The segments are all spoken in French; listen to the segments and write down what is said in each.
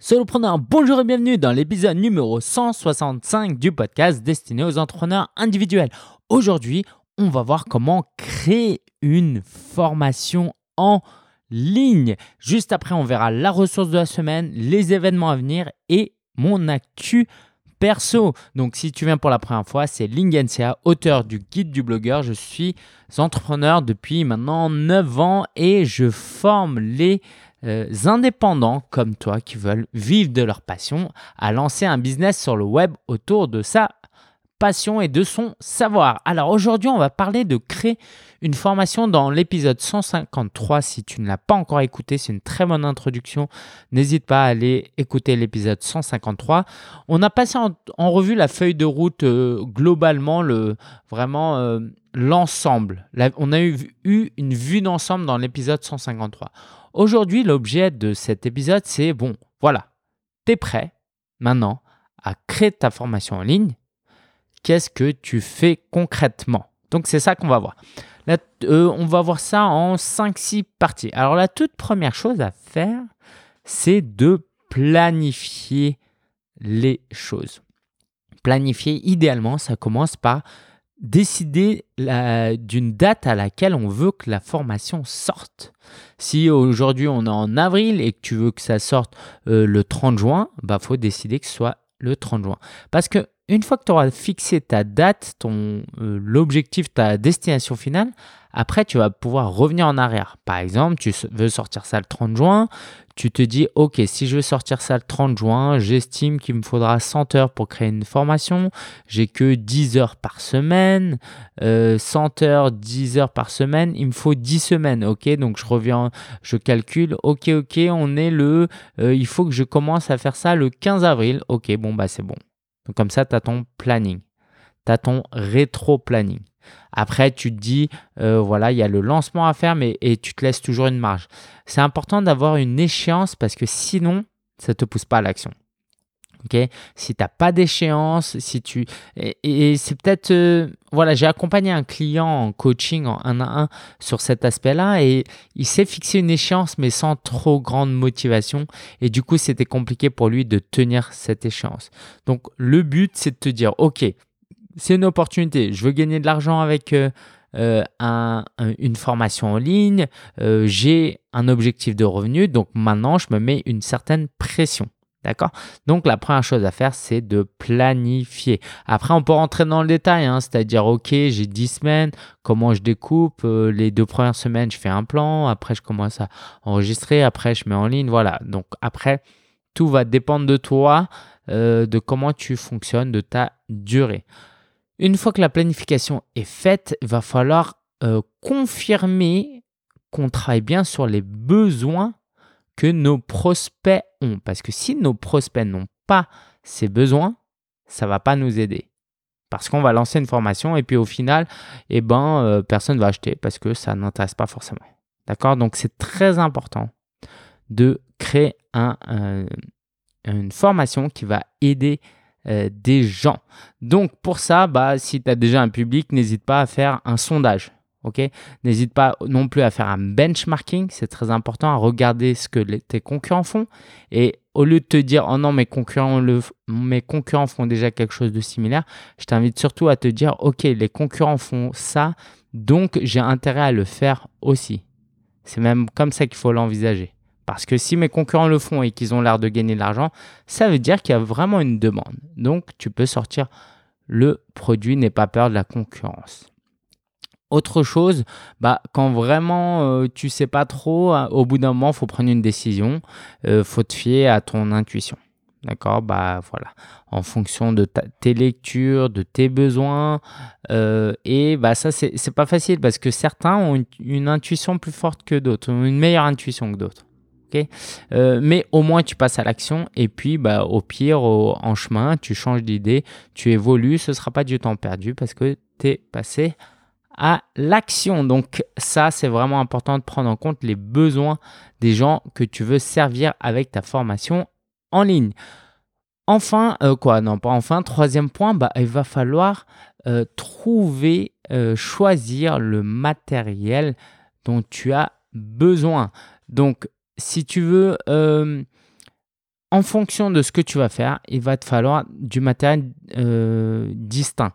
Solopreneur, bonjour et bienvenue dans l'épisode numéro 165 du podcast destiné aux entrepreneurs individuels. Aujourd'hui, on va voir comment créer une formation en ligne. Juste après, on verra la ressource de la semaine, les événements à venir et mon actu perso. Donc si tu viens pour la première fois, c'est Lingensia, auteur du guide du blogueur. Je suis entrepreneur depuis maintenant 9 ans et je forme les euh, indépendants comme toi qui veulent vivre de leur passion à lancer un business sur le web autour de sa passion et de son savoir. Alors aujourd'hui, on va parler de créer une formation dans l'épisode 153. Si tu ne l'as pas encore écouté, c'est une très bonne introduction. N'hésite pas à aller écouter l'épisode 153. On a passé en, revue la feuille de route euh, globalement, le, vraiment euh, l'ensemble. On a eu, eu une vue d'ensemble dans l'épisode 153. Aujourd'hui, l'objet de cet épisode, c'est bon, voilà, tu es prêt maintenant à créer ta formation en ligne. Qu'est-ce que tu fais concrètement Donc, c'est ça qu'on va voir. Euh, on va voir ça en 5-6 parties. Alors, la toute première chose à faire, c'est de planifier les choses. Planifier, idéalement, ça commence par décider d'une date à laquelle on veut que la formation sorte. Si aujourd'hui on est en avril et que tu veux que ça sorte euh, le 30 juin, bah, faut décider que ce soit le 30 juin. Parce que une fois que tu auras fixé ta date, ton euh, l'objectif, ta destination finale, après tu vas pouvoir revenir en arrière. Par exemple, tu veux sortir ça le 30 juin, tu te dis OK, si je veux sortir ça le 30 juin, j'estime qu'il me faudra 100 heures pour créer une formation, j'ai que 10 heures par semaine, 100 euh, heures, 10 heures par semaine, il me faut 10 semaines. OK, donc je reviens, je calcule. OK, OK, on est le euh, il faut que je commence à faire ça le 15 avril. OK, bon bah c'est bon. Donc comme ça, tu as ton planning, tu as ton rétro-planning. Après, tu te dis, euh, voilà, il y a le lancement à faire, mais et tu te laisses toujours une marge. C'est important d'avoir une échéance parce que sinon, ça ne te pousse pas à l'action. Si tu n'as pas d'échéance, si tu et, c'est peut-être euh, voilà, j'ai accompagné un client en coaching en 1 à 1 sur cet aspect-là et il s'est fixé une échéance mais sans trop grande motivation et du coup, c'était compliqué pour lui de tenir cette échéance. Donc le but c'est de te dire OK, c'est une opportunité, je veux gagner de l'argent avec euh, euh, une formation en ligne, j'ai un objectif de revenu, donc maintenant je me mets une certaine pression. D'accord? Donc la première chose à faire, c'est de planifier. Après, on peut rentrer dans le détail, hein, c'est-à-dire, OK, j'ai 10 semaines, comment je découpe euh, Les deux premières semaines, je fais un plan, après, je commence à enregistrer, après, je mets en ligne, voilà. Donc après, tout va dépendre de toi, euh, de comment tu fonctionnes, de ta durée. Une fois que la planification est faite, il va falloir euh, confirmer qu'on travaille bien sur les besoins que nos prospects ont. Parce que si nos prospects n'ont pas ces besoins, ça va pas nous aider. Parce qu'on va lancer une formation et puis au final, eh ben, euh, personne ne va acheter parce que ça n'intéresse pas forcément. D'accord? Donc c'est très important de créer un, une formation qui va aider euh, des gens. Donc pour ça, bah, si tu as déjà un public, n'hésite pas à faire un sondage. N'hésite pas non plus à faire un benchmarking, c'est très important, à regarder ce que tes concurrents font. Et au lieu de te dire, oh non, mes concurrents, le, mes concurrents font déjà quelque chose de similaire, je t'invite surtout à te dire, ok, les concurrents font ça, donc j'ai intérêt à le faire aussi. C'est même comme ça qu'il faut l'envisager. Parce que si mes concurrents le font et qu'ils ont l'air de gagner de l'argent, ça veut dire qu'il y a vraiment une demande. Donc tu peux sortir le produit, n'aie pas peur de la concurrence. Autre chose, bah, quand vraiment euh, tu sais pas trop, hein, au bout d'un moment, faut prendre une décision. Euh, faut te fier à ton intuition. D'accord? Bah voilà. En fonction de tes lectures, de tes besoins. Euh, et bah ça, c'est pas facile parce que certains ont une, intuition plus forte que d'autres, une meilleure intuition que d'autres. ok? Mais au moins tu passes à l'action et puis bah, au pire, en chemin, tu changes d'idée, tu évolues, ce sera pas du temps perdu parce que tu es passé à l'action. Donc ça, c'est vraiment important de prendre en compte les besoins des gens que tu veux servir avec ta formation en ligne. Enfin, euh, quoi? Non, pas enfin. Troisième point, bah, il va falloir euh, trouver, euh, choisir le matériel dont tu as besoin. Donc, si tu veux en fonction de ce que tu vas faire, il va te falloir du matériel distinct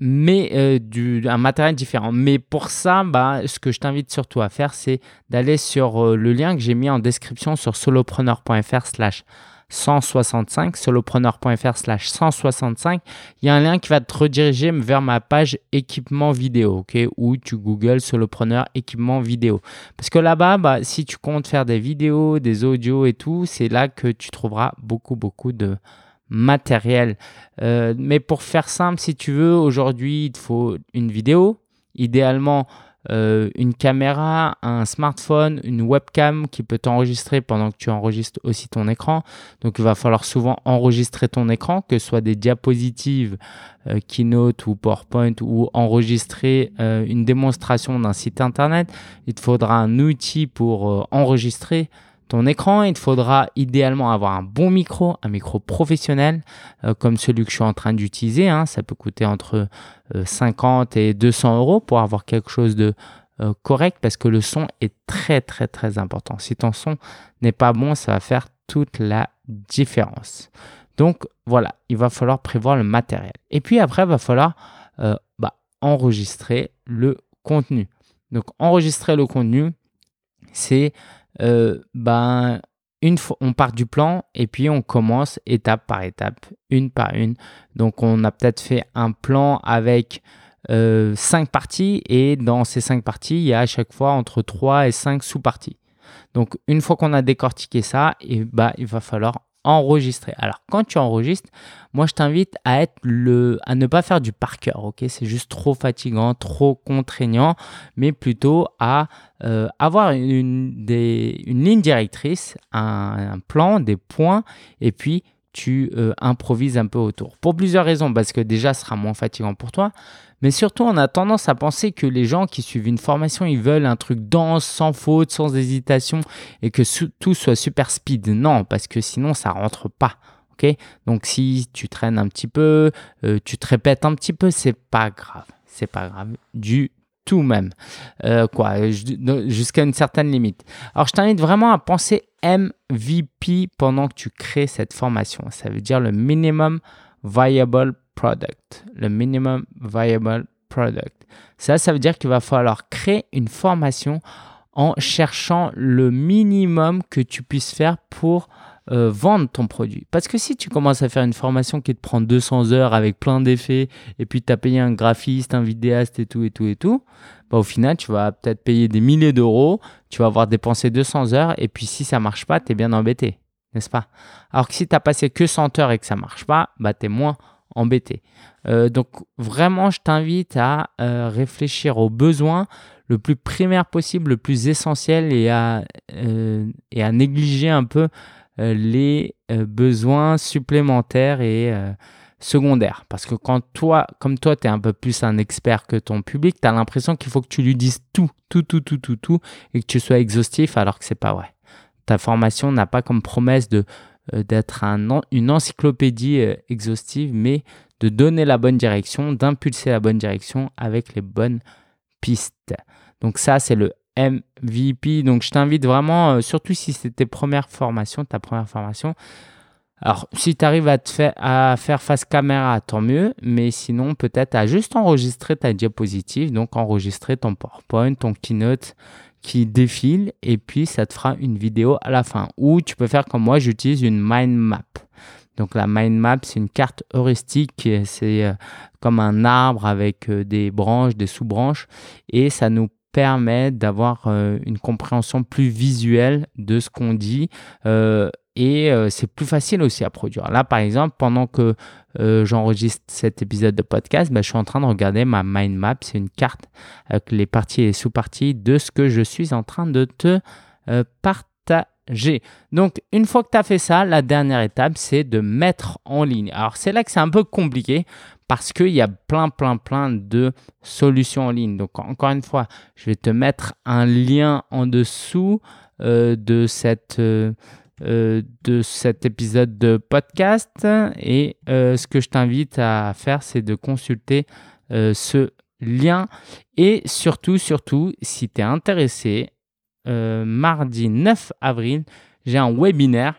mais du, un matériel différent. Mais pour ça, bah, ce que je t'invite surtout à faire, c'est d'aller sur le lien que j'ai mis en description sur solopreneur.fr slash 165, solopreneur.fr slash 165, il y a un lien qui va te rediriger vers ma page équipement vidéo, ok, où tu googles solopreneur équipement vidéo. Parce que là-bas, bah, si tu comptes faire des vidéos, des audios et tout, c'est là que tu trouveras beaucoup, beaucoup de matériel. Euh, mais pour faire simple, si tu veux, aujourd'hui, il te faut une vidéo, idéalement euh, une caméra, un smartphone, une webcam qui peut t'enregistrer pendant que tu enregistres aussi ton écran. Donc il va falloir souvent enregistrer ton écran, que ce soit des diapositives, euh, Keynote ou PowerPoint, ou enregistrer une démonstration d'un site internet. Il te faudra un outil pour enregistrer ton écran, il te faudra idéalement avoir un bon micro, un micro professionnel euh, comme celui que je suis en train d'utiliser. Hein. Ça peut coûter entre 50 euh, et 200 euros pour avoir quelque chose de euh, correct parce que le son est très très très important. Si ton son n'est pas bon, ça va faire toute la différence. Donc voilà, il va falloir prévoir le matériel. Et puis après, il va falloir bah, enregistrer le contenu. Donc enregistrer le contenu, c'est ben, une fois, on part du plan et puis on commence étape par étape, une par une. Donc, on a peut-être fait un plan avec euh, cinq parties et dans ces cinq parties, il y a à chaque fois entre 3 et 5 sous-parties. Donc, une fois qu'on a décortiqué ça, et bah, il va falloir enregistrer. Alors, quand tu enregistres, moi, je t'invite à, à ne pas faire du par cœur, ok? C'est juste trop fatigant, trop contraignant, mais plutôt à euh, avoir une ligne directrice, un, plan, des points, et puis tu euh, improvises un peu autour. Pour plusieurs raisons, parce que déjà, ce sera moins fatigant pour toi, mais surtout, on a tendance à penser que les gens qui suivent une formation, ils veulent un truc dense, sans faute, sans hésitation, et que tout soit super speed. Non, parce que sinon, ça rentre pas. ok? Donc, si tu traînes un petit peu, euh, tu te répètes un petit peu, c'est pas grave. C'est pas grave du tout même. Euh, quoi, jusqu'à une certaine limite. Alors, je t'invite vraiment à penser MVP pendant que tu crées cette formation. Ça veut dire le minimum viable product, le minimum viable product. Ça, ça veut dire qu'il va falloir créer une formation en cherchant le minimum que tu puisses faire pour euh, vendre ton produit. Parce que si tu commences à faire une formation qui te prend 200 heures avec plein d'effets et puis tu as payé un graphiste, un vidéaste et tout et tout et tout, bah, au final tu vas peut-être payer des milliers d'euros, tu vas avoir dépensé 200 heures et puis si ça marche pas, tu es bien embêté, n'est-ce pas? Alors que si tu as passé que 100 heures et que ça marche pas, bah, tu es moins embêté. Euh, donc vraiment, je t'invite à euh, réfléchir aux besoins le plus primaire possible, le plus essentiel et à, et à négliger un peu les besoins supplémentaires et secondaires. Parce que quand toi, comme toi, tu es un peu plus un expert que ton public, tu as l'impression qu'il faut que tu lui dises tout, tout, tout, tout, tout, tout, et que tu sois exhaustif alors que c'est pas vrai. Ta formation n'a pas comme promesse de euh, d'être un, une encyclopédie euh, exhaustive, mais de donner la bonne direction, d'impulser la bonne direction avec les bonnes pistes. Donc ça, c'est le MVP. Donc je t'invite vraiment, euh, surtout si c'est tes premières formations, ta première formation. Alors, si tu arrives à, te faire, à faire face caméra, tant mieux, mais sinon, peut-être à juste enregistrer ta diapositive, donc enregistrer ton PowerPoint, ton Keynote, qui défile et puis ça te fera une vidéo à la fin. Ou tu peux faire comme moi, j'utilise une mind map. Donc la mind map, c'est une carte heuristique, c'est euh, comme un arbre avec euh, des branches, des sous-branches, et ça nous permet d'avoir euh, une compréhension plus visuelle de ce qu'on dit et euh, c'est plus facile aussi à produire. Là, par exemple, pendant que euh, j'enregistre cet épisode de podcast, bah, je suis en train de regarder ma mind map. C'est une carte avec les parties et sous-parties de ce que je suis en train de te euh, partager. Donc, une fois que tu as fait ça, la dernière étape, c'est de mettre en ligne. Alors, c'est là que c'est un peu compliqué parce qu'il y a plein, plein, plein de solutions en ligne. Donc, encore une fois, je vais te mettre un lien en dessous de cette euh, de cet épisode de podcast. Et euh, ce que je t'invite à faire, c'est de consulter euh, ce lien. Et surtout, surtout, si tu es intéressé, mardi 9 avril, j'ai un webinaire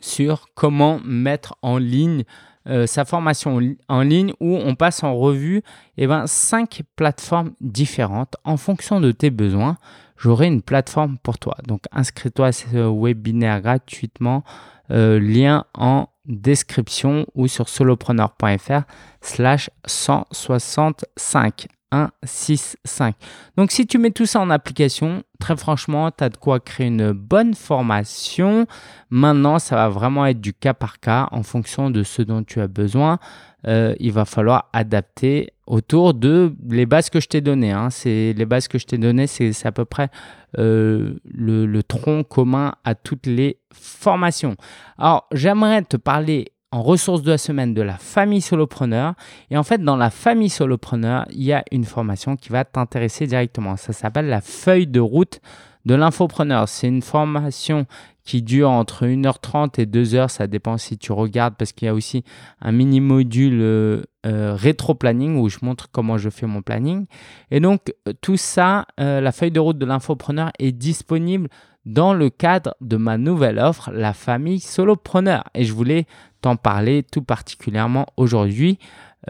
sur comment mettre en ligne euh, sa formation en ligne où on passe en revue eh ben, cinq plateformes différentes en fonction de tes besoins. J'aurai une plateforme pour toi. Donc inscris-toi à ce webinaire gratuitement. Euh, lien en description ou sur solopreneur.fr slash 165. 1, 6, 5. Donc si tu mets tout ça en application, très franchement, tu as de quoi créer une bonne formation. Maintenant, ça va vraiment être du cas par cas en fonction de ce dont tu as besoin. Euh, il va falloir adapter autour de les bases que je t'ai données. Hein. C'est les bases que je t'ai données, c'est à peu près euh, le tronc commun à toutes les formations. Alors, j'aimerais te parler en ressources de la semaine de la famille solopreneur. Et en fait, dans la famille solopreneur, il y a une formation qui va t'intéresser directement. Ça s'appelle la feuille de route de l'infopreneur. C'est une formation qui dure entre 1h30 et 2h. Ça dépend si tu regardes parce qu'il y a aussi un mini module euh, euh, rétro-planning où je montre comment je fais mon planning. Et donc, euh, tout ça, la feuille de route de l'infopreneur est disponible dans le cadre de ma nouvelle offre, la famille solopreneur. Et je voulais t'en parler tout particulièrement aujourd'hui.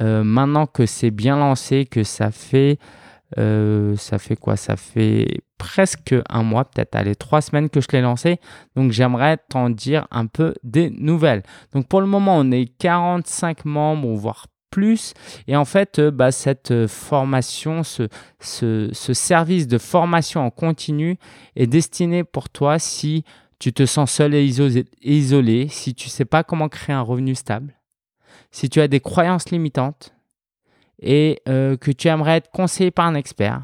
Euh, maintenant que c'est bien lancé, que ça fait, euh, ça fait quoi? Ça fait presque un mois, peut-être allez, trois semaines que je l'ai lancé. Donc j'aimerais t'en dire un peu des nouvelles. Donc pour le moment, on est 45 membres, voire plus. Et en fait, euh, bah, cette formation, ce, service de formation en continu est destiné pour toi si tu te sens seul et isolé, si tu ne sais pas comment créer un revenu stable, si tu as des croyances limitantes et euh, que tu aimerais être conseillé par un expert,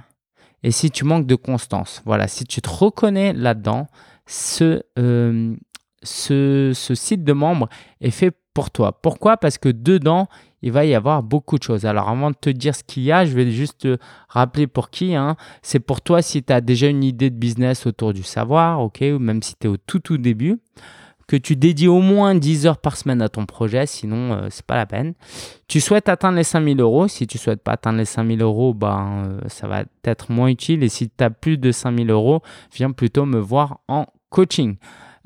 et si tu manques de constance. Voilà, si tu te reconnais là-dedans, ce, euh, site de membre est fait pour toi. Pourquoi? Parce que dedans, il va y avoir beaucoup de choses. Alors avant de te dire ce qu'il y a, je vais juste te rappeler pour qui. Hein. C'est pour toi si tu as déjà une idée de business autour du savoir, ou même si tu es au tout tout début, que tu dédies au moins 10 heures par semaine à ton projet, sinon euh, c'est pas la peine. Tu souhaites atteindre les 5000 euros. Si tu souhaites pas atteindre les 5000 euros, ben, euh, ça va être moins utile. Et si tu as plus de 5000 euros, viens plutôt me voir en coaching.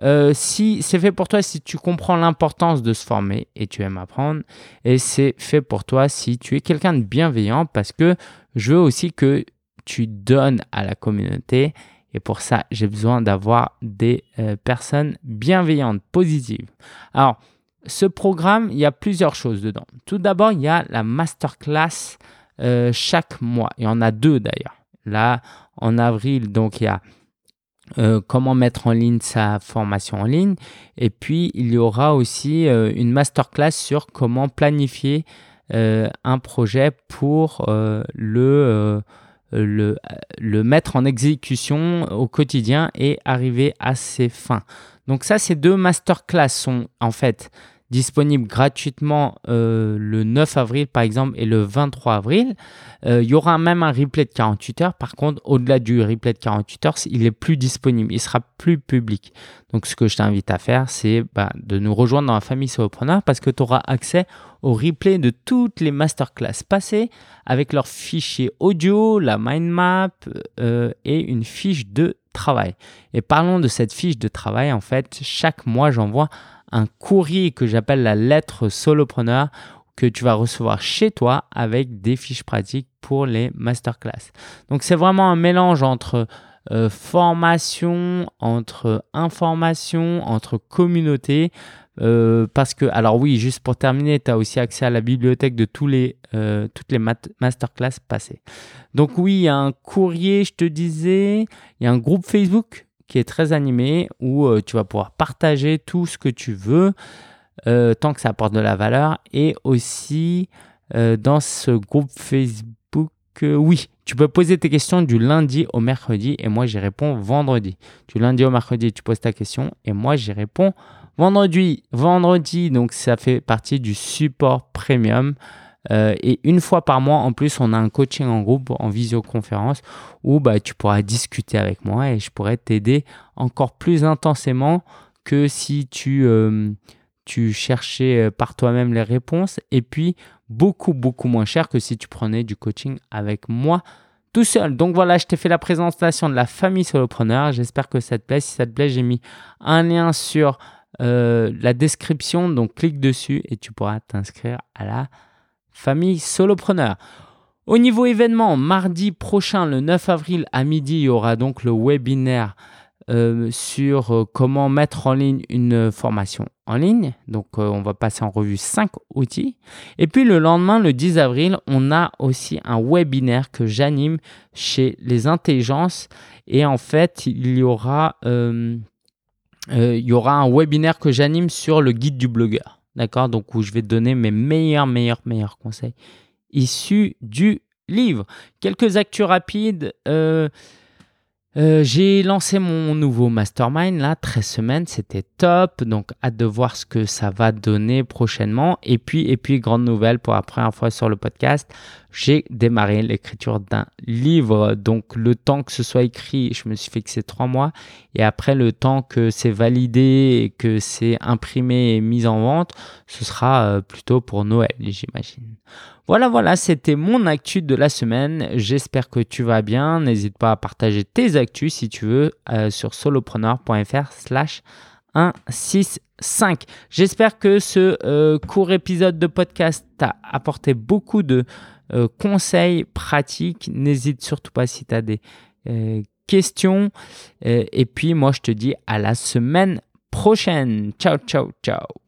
Euh, si c'est fait pour toi si tu comprends l'importance de se former et tu aimes apprendre, et c'est fait pour toi si tu es quelqu'un de bienveillant parce que je veux aussi que tu donnes à la communauté et pour ça j'ai besoin d'avoir des euh, personnes bienveillantes, positives. Alors ce programme, il y a plusieurs choses dedans. Tout d'abord, il y a la masterclass euh, chaque mois. Il y en a deux d'ailleurs. Là, en avril, donc il y a euh, comment mettre en ligne sa formation en ligne. Et puis, il y aura aussi euh, une masterclass sur comment planifier euh, un projet pour le, mettre en exécution au quotidien et arriver à ses fins. Donc ça, ces deux masterclass sont en fait disponible gratuitement euh, le 9 avril par exemple et le 23 avril. Euh, il y aura même un replay de 48 heures. Par contre, au-delà du replay de 48 heures, il est plus disponible, il sera plus public. Donc ce que je t'invite à faire, c'est bah, de nous rejoindre dans la famille Solopreneur parce que tu auras accès au replay de toutes les masterclass passées avec leur fichier audio, la mind map euh, et une fiche de travail. Et parlons de cette fiche de travail, en fait, chaque mois, j'envoie un courrier que j'appelle la lettre solopreneur que tu vas recevoir chez toi avec des fiches pratiques pour les masterclass. Donc c'est vraiment un mélange entre euh, formation, entre information, entre communauté. Euh, parce que, alors oui, juste pour terminer, tu as aussi accès à la bibliothèque de tous euh, toutes les masterclass passées. Donc oui, il y a un courrier, je te disais, il y a un groupe Facebook qui est très animé où euh, tu vas pouvoir partager tout ce que tu veux euh, tant que ça apporte de la valeur. Et aussi euh, dans ce groupe Facebook, oui, tu peux poser tes questions du lundi au mercredi et moi j'y réponds vendredi. Du lundi au mercredi, tu poses ta question et moi j'y réponds vendredi. Vendredi, donc ça fait partie du support premium. Euh, et une fois par mois, en plus, on a un coaching en groupe, en visioconférence, où bah, tu pourras discuter avec moi et je pourrais t'aider encore plus intensément que si tu, euh, cherchais euh, par toi-même les réponses. Et puis, beaucoup, beaucoup moins cher que si tu prenais du coaching avec moi tout seul. Donc voilà, je t'ai fait la présentation de la famille solopreneur. J'espère que ça te plaît. Si ça te plaît, j'ai mis un lien sur la description, donc clique dessus et tu pourras t'inscrire à la famille solopreneur. Au niveau événement, mardi prochain, le 9 avril à midi, il y aura donc le webinaire euh, sur euh, comment mettre en ligne une formation en ligne. Donc, euh, on va passer en revue 5 outils. Et puis, le lendemain, le 10 avril, on a aussi un webinaire que j'anime chez les intelligences. Et en fait, il y aura, il y aura un webinaire que j'anime sur le guide du blogueur. D'accord? Donc, où je vais donner mes meilleurs, meilleurs, meilleurs conseils issu du livre. Quelques actus rapides. Euh, euh, j'ai lancé mon nouveau mastermind là, 13 semaines, c'était top. Donc, hâte de voir ce que ça va donner prochainement. Et puis, et puis, grande nouvelle pour la première fois sur le podcast, j'ai démarré l'écriture d'un livre. Donc, le temps que ce soit écrit, je me suis fixé trois mois. Et après, le temps que c'est validé et que c'est imprimé et mis en vente, ce sera euh, plutôt pour Noël, j'imagine. Voilà, voilà, c'était mon actu de la semaine. J'espère que tu vas bien. N'hésite pas à partager tes actus si tu veux euh, sur solopreneur.fr slash 165. J'espère que ce euh, court épisode de podcast t'a apporté beaucoup de euh, conseils pratiques. N'hésite surtout pas si tu as des questions. et puis moi, je te dis à la semaine prochaine. Ciao, ciao, ciao.